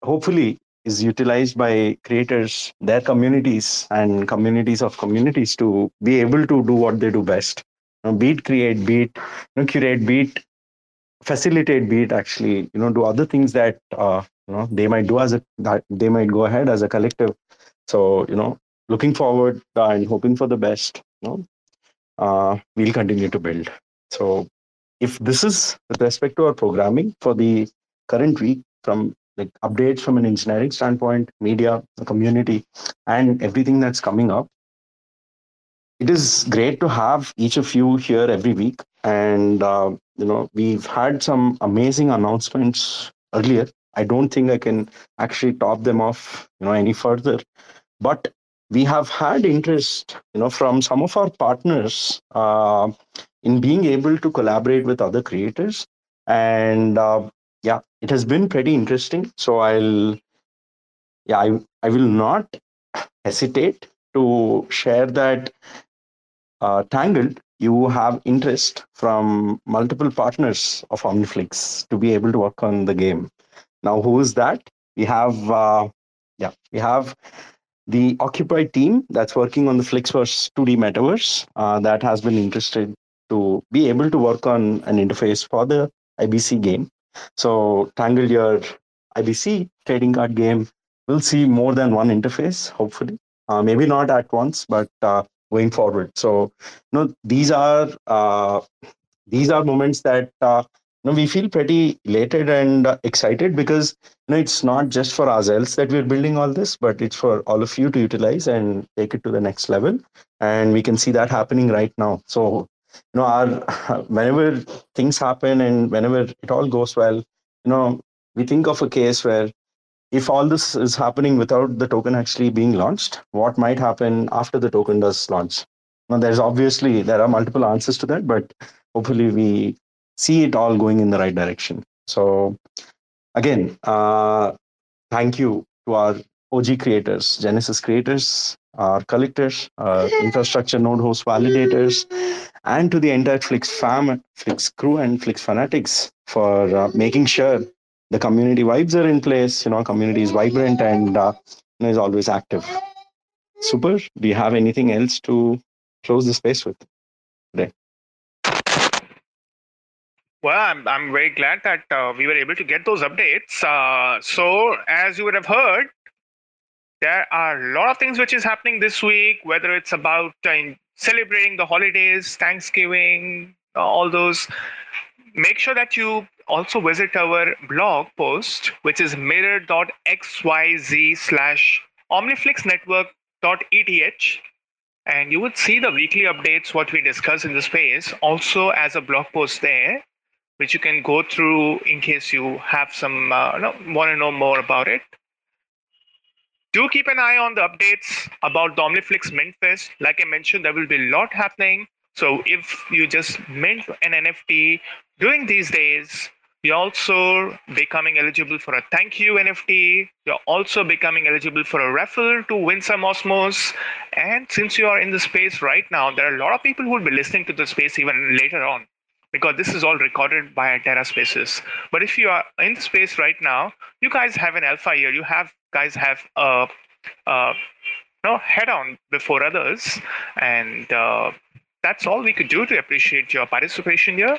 hopefully is utilized by creators their communities and communities of communities to be able to do what they do best. You know, beat create beat you know, curate beat facilitate beat actually you know do other things that uh, you know they might do as a that they might go ahead as a collective. So you know looking forward and hoping for the best you know, uh, we'll continue to build. So if this is with respect to our programming for the current week from like updates from an engineering standpoint media the community and everything that's coming up it is great to have each of you here every week. And uh, you know we've had some amazing announcements earlier. I don't think i can actually top them off you know any further. But we have had interest you know from some of our partners uh, in being able to collaborate with other creators. And uh, yeah it has been pretty interesting. So i'll yeah i, I will not hesitate to share that uh, tangled you have interest from multiple partners of omniflix to be able to work on the game. Now who is that? We have uh, yeah we have the occupied team that's working on the flixverse 2d metaverse uh, that has been interested to be able to work on an interface for the ibc game. So tangle your ibc trading card game. Will see more than one interface hopefully. Uh, maybe not at once but uh, going forward. So you know these are uh, these are moments that uh, know, we feel pretty elated and excited because you know it's not just for ourselves that we're building all this, but it's for all of you to utilize and take it to the next level. And we can see that happening right now. So you know, our whenever things happen and whenever it all goes well, you know, we think of a case where if all this is happening without the token actually being launched, what might happen after the token does launch? Now, there's obviously there are multiple answers to that, but hopefully we see it all going in the right direction. So, again, uh, thank you to our OG creators, Genesis creators, our collectors, our infrastructure node host validators, and to the entire Flix fam, Flix crew, and Flix fanatics for uh, making sure the community vibes are in place. You know, community is vibrant and uh, is always active. Super. Do you have anything else to close the space with today? Well, I'm, I'm very glad that uh, we were able to get those updates. Uh, so, as you would have heard, there are a lot of things which is happening this week, whether it's about uh, celebrating the holidays, Thanksgiving, all those. Make sure that you also visit our blog post, which is mirror.xyz slash omniflixnetwork.eth. And you would see the weekly updates, what we discuss in the space, also as a blog post there, which you can go through in case you have some uh, want to know more about it do keep an eye on the updates about the OmniFlix Mint Fest. Like I mentioned, there will be a lot happening. So if you just mint an NFT during these days, you're also becoming eligible for a thank you NFT. You're also becoming eligible for a raffle to win some Osmos. And since you are in the space right now, there are a lot of people who will be listening to the space even later on because this is all recorded by Terra Spaces. But if you are in the space right now, you guys have an alpha here. You have guys have a, a no head on before others, and uh, that's all we could do to appreciate your participation here.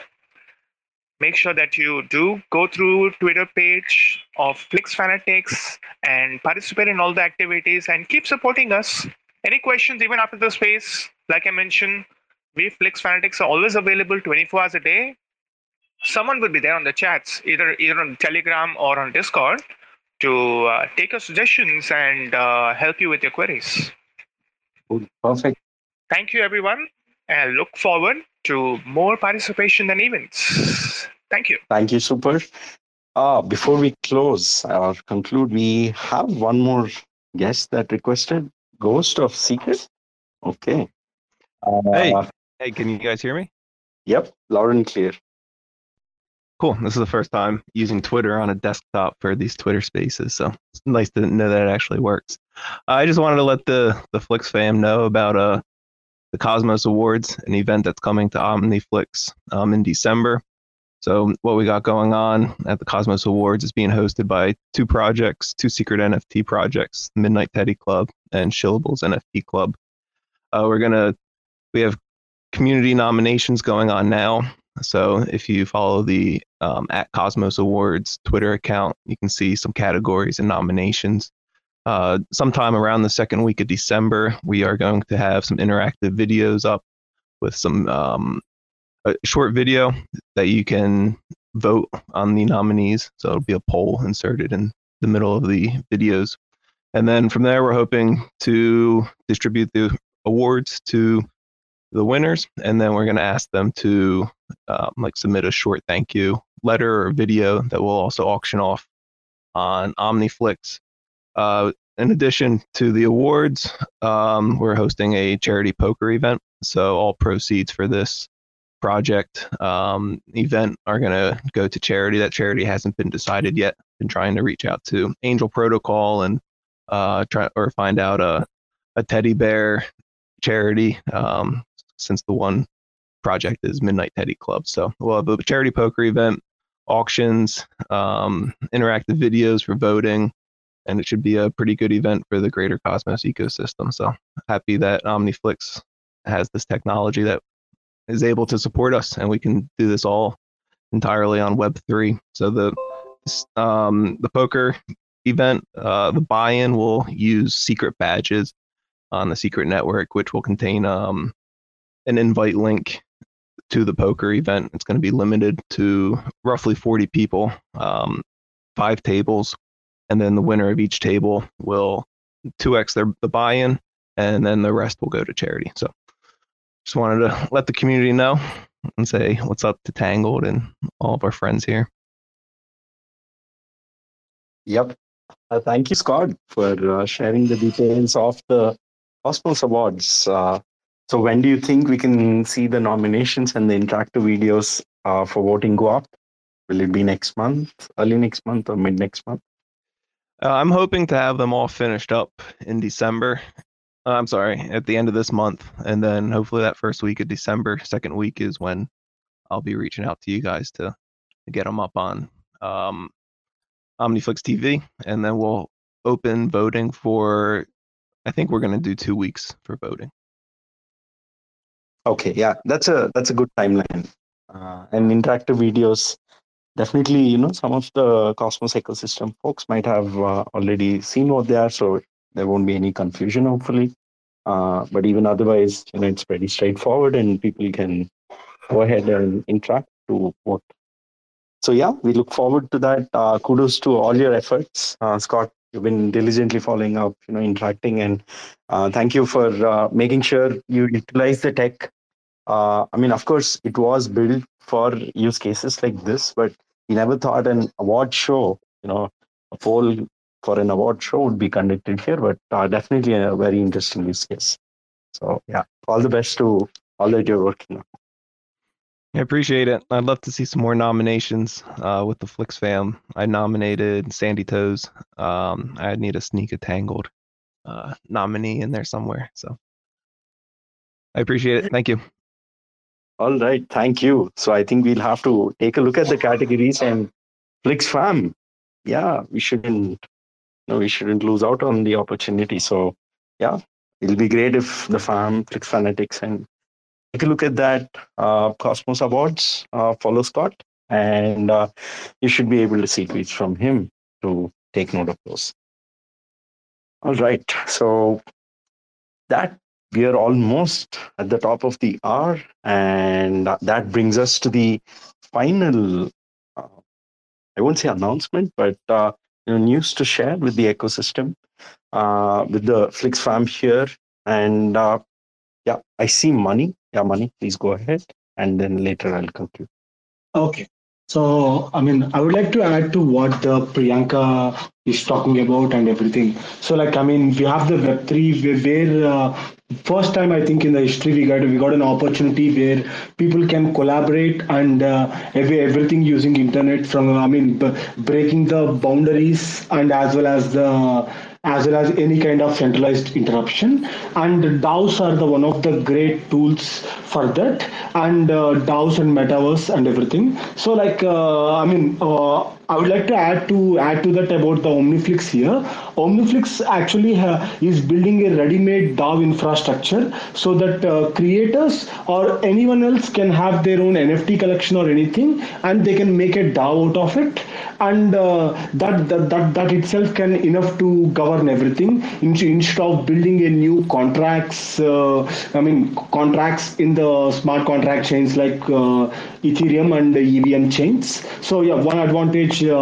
Make sure that you do go through Twitter page of Flix Fanatics and participate in all the activities and keep supporting us. Any questions even after the space? Like I mentioned, we Flix Fanatics are always available 24 hours a day. Someone will be there on the chats, either either on Telegram or on Discord to uh, take your suggestions and uh, help you with your queries. Perfect. Thank you, everyone, and look forward to more participation and events. Thank you. Thank you, Super. Uh, before we close or conclude, we have one more guest that requested Ghost of Secret. Okay. Uh, hey, hey, can you guys hear me? Yep, loud and clear. Cool. This is the first time using Twitter on a desktop for these Twitter spaces, so it's nice to know that it actually works. I just wanted to let the the Flix fam know about uh the Cosmos Awards, an event that's coming to OmniFlix um, in December. So what we got going on at the Cosmos Awards is being hosted by two projects, two secret NFT projects, Midnight Teddy Club and Shillables NFT Club. Uh, we're gonna we have community nominations going on now so if you follow the um, at Cosmos Awards Twitter account, you can see some categories and nominations. Uh, sometime around the second week of December, we are going to have some interactive videos up with some um, a short video that you can vote on the nominees. So it'll be a poll inserted in the middle of the videos. And then from there, we're hoping to distribute the awards to the winners, and then we're going to ask them to um, like submit a short thank you letter or video that we'll also auction off on OmniFlix. Uh, in addition to the awards, um, we're hosting a charity poker event. So all proceeds for this project um, event are going to go to charity. That charity hasn't been decided yet. Been trying to reach out to Angel Protocol and uh, try or find out a a teddy bear charity um, since the one project is Midnight Teddy Club. So we'll have a charity poker event, auctions, um, interactive videos for voting, and it should be a pretty good event for the greater Cosmos ecosystem. So happy that OmniFlix has this technology that is able to support us, and we can do this all entirely on Web3. So the um, the poker event, uh, the buy-in will use secret badges on the secret network, which will contain um, an invite link to the poker event. It's going to be limited to roughly 40 people, um, five tables, and then the winner of each table will 2x their the buy-in, and then the rest will go to charity. So, just wanted to let the community know and say what's up to Tangled and all of our friends here. Yep. Uh, thank you, Scott, for uh, sharing the details of the Cosmos Awards. Uh, so when do you think we can see the nominations and the interactive videos uh, for voting go up? Will it be next month, early next month, or mid next month? Uh, I'm hoping to have them all finished up in December. Uh, I'm sorry, at the end of this month, and then hopefully that first week of December, second week is when I'll be reaching out to you guys to, get them up on um, OmniFlix TV, and then we'll open voting for. I think we're going to do two weeks for voting. Okay, yeah, that's a that's a good timeline. Uh, and interactive videos, definitely, you know, some of the Cosmos ecosystem folks might have uh, already seen what they are, so there won't be any confusion, hopefully. Uh, but even otherwise, you know, it's pretty straightforward, and people can go ahead and interact to vote. So yeah, we look forward to that. Uh, kudos to all your efforts, uh, Scott. You've been diligently following up, you know, interacting, and uh, thank you for uh, making sure you utilize the tech uh, I mean, of course, it was built for use cases like this, but we never thought an award show, you know, a poll for an award show would be conducted here, but uh, definitely a very interesting use case. So, yeah, all the best to all that you're working on. I appreciate it. I'd love to see some more nominations uh, with the Flix fam. I nominated Sandy Toes. Um, I need a sneak a tangled uh, nominee in there somewhere. So I appreciate it. Thank you. All right, thank you. So I think we'll have to take a look at the categories and Flix Fam. Yeah, we shouldn't no, we shouldn't lose out on the opportunity. So yeah, it'll be great if the fam, Flix Fanatics, and take a look at that uh, Cosmos Awards. Uh, follow Scott, and uh, you should be able to see tweets from him to take note of those. All right, so that we are almost at the top of the hour, and that brings us to the final. Uh, I won't say announcement, but uh, you know, news to share with the ecosystem, uh, with the Flix fam here, and uh, yeah, I see Mani. Yeah, Mani. Please go ahead, and then later I'll conclude. Okay. So, I mean, I would like to add to what uh, Priyanka is talking about and everything. So, like, I mean, we have the Web three where uh, first time I think in the history we got we got an opportunity where people can collaborate and uh, every, everything using internet from I mean b- breaking the boundaries and as well as the as well as any kind of centralized interruption. And DAOs are the one of the great tools for that, and uh, DAOs and metaverse and everything. So, like, uh, I mean, uh, I would like to add to add to that about the OmniFlix here. OmniFlix actually ha- is building a ready-made DAO infrastructure so that uh, creators or anyone else can have their own NFT collection or anything, and they can make a DAO out of it, and uh, that, that that that itself can enough to govern everything instead of building a new contracts. Uh, I mean contracts in the smart contract chains like uh, Ethereum and the EVM chains. So yeah, one advantage uh,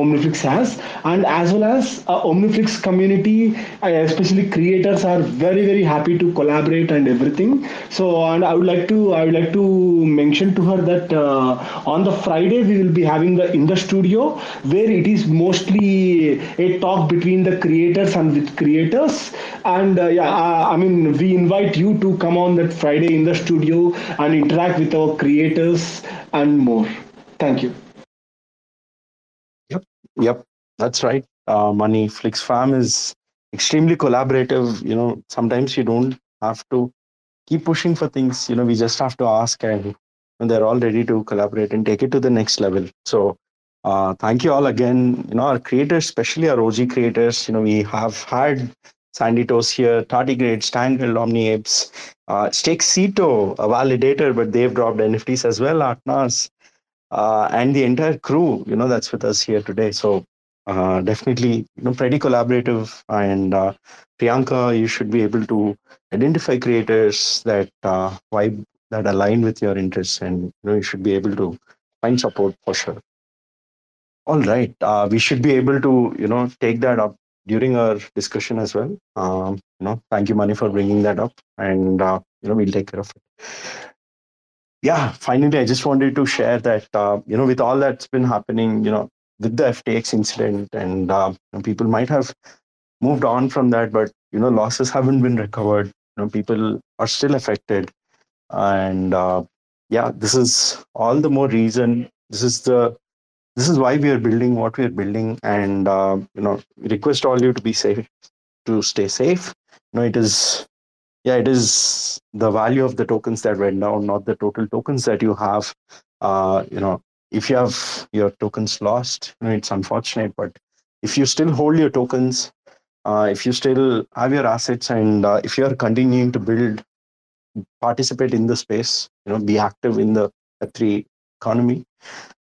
OmniFlix has, and as well as uh, OmniFlix community, uh, especially creators, are very very happy to collaborate and everything. So and I would like to I would like to mention to her that uh, on the Friday we will be having the in the studio where it is mostly a talk between the creators and with creators. And uh, yeah, uh, I mean we invite you to come on that Friday in the studio and interact with our creators and more. Thank you. Yep, that's right. Uh, Mani Flix Fam is extremely collaborative. You know, sometimes you don't have to keep pushing for things. You know, we just have to ask, and, and they're all ready to collaborate and take it to the next level. So, uh, thank you all again. You know, our creators, especially our OG creators. You know, we have had Sandy Toes here, Tardigrade, Stangle, Omni Apes, uh, Stakecito, a validator, but they've dropped NFTs as well, Atnas, uh, and the entire crew, you know, that's with us here today. So uh, definitely, you know, pretty collaborative. And uh, Priyanka, you should be able to identify creators that uh, vibe that align with your interests, and you know, you should be able to find support for sure. All right, uh, we should be able to, you know, take that up during our discussion as well. Um, you know, thank you, Mani, for bringing that up, and uh, you know, we'll take care of it. Yeah, finally, I just wanted to share that uh, you know, with all that's been happening, you know, with the FTX incident, and uh, you know, people might have moved on from that, but you know, losses haven't been recovered. You know, people are still affected, and uh, yeah, this is all the more reason. This is the this is why we are building what we are building and uh, you know request all you to be safe to stay safe you know it is yeah it is the value of the tokens that went down not the total tokens that you have. Uh, you know if you have your tokens lost you know it's unfortunate but if you still hold your tokens uh, if you still have your assets and uh, if you are continuing to build participate in the space you know be active in the web3 economy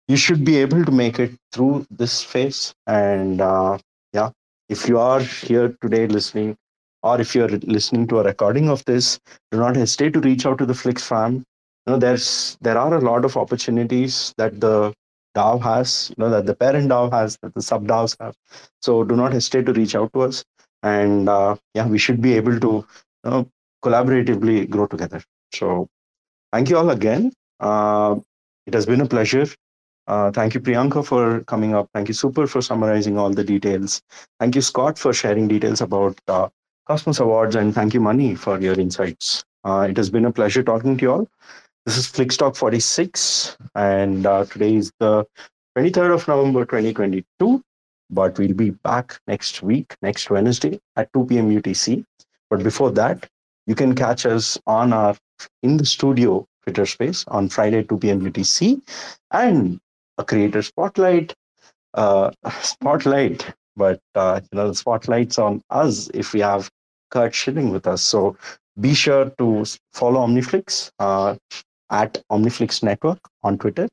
you should be able to make it through this phase. And uh, yeah if you are here today listening or if you're listening to a recording of this do not hesitate to reach out to the flix fam you know there's there are a lot of opportunities that the DAO has, you know, that the parent DAO has, that the sub DAOs have. So do not hesitate to reach out to us. And uh, yeah, we should be able to you know, collaboratively grow together. So thank you all again. Uh, it has been a pleasure. Uh, thank you, Priyanka, for coming up. Thank you, Super, for summarizing all the details. Thank you, Scott, for sharing details about uh, Cosmos Awards. And thank you, Mani, for your insights. Uh, it has been a pleasure talking to you all. This is Flixtalk 46, and uh, today is the 23rd of November 2022. But we'll be back next week, next Wednesday at 2 p.m. UTC. But before that, you can catch us on our in the studio Twitter space on Friday 2 p.m. UTC, and a creator spotlight. Uh, spotlight, but uh, you know the spotlight's on us if we have Curt Schilling with us. So be sure to follow Omniflix. Uh, at Omniflix Network on Twitter,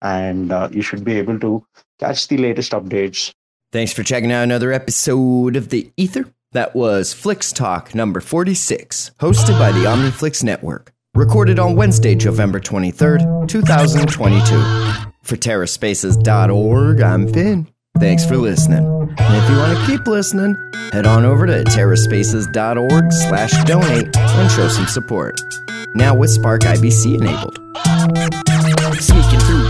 and uh, you should be able to catch the latest updates. Thanks for checking out another episode of The Ether. That was Flix Talk number 46, hosted by the Omniflix Network. Recorded on Wednesday, November 23rd, 2022. For TerraSpaces.org, I'm Finn. Thanks for listening. And if you want to keep listening, head on over to TerraSpaces.org slash donate and show some support now with Spark IBC enabled. Sneaking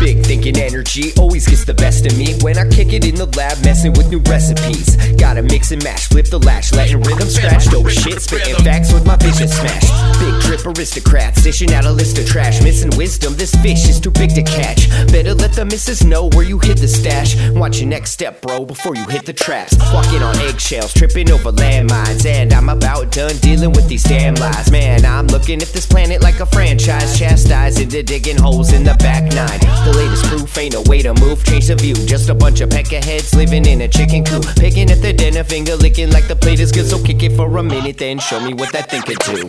Big thinking energy always gets the best of me when I kick it in the lab, messing with new recipes. Gotta mix and match, flip the latch, letting rhythm scratch. Dope shit, spitting facts with my vision smashed. Aristocrats, dishing out a list of trash. Missing wisdom, this fish is too big to catch. Better let the missus know where you hid the stash. Watch your next step, bro, before you hit the traps. Walking on eggshells, tripping over landmines. And I'm about done dealing with these damn lies. Man, I'm looking at this planet like a franchise. Chastising the digging holes in the back nine. The latest proof ain't a way to move, change the view. Just a bunch of peckerheads living in a chicken coop. Picking at the dinner, finger licking like the plate is good. So kick it for a minute, then show me what that thing could do.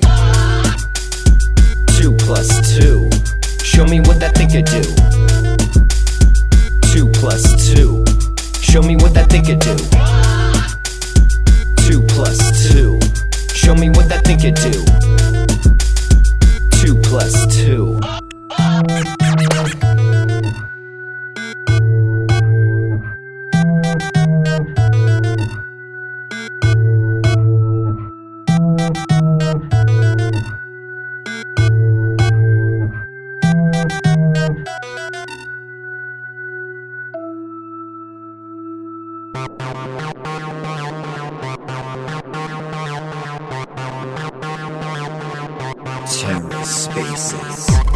Two plus two. Show me what that thing could do. Two plus two. Show me what that thing could do. Two plus two. Show me what that thing could do. Two plus two. TerraSpaces.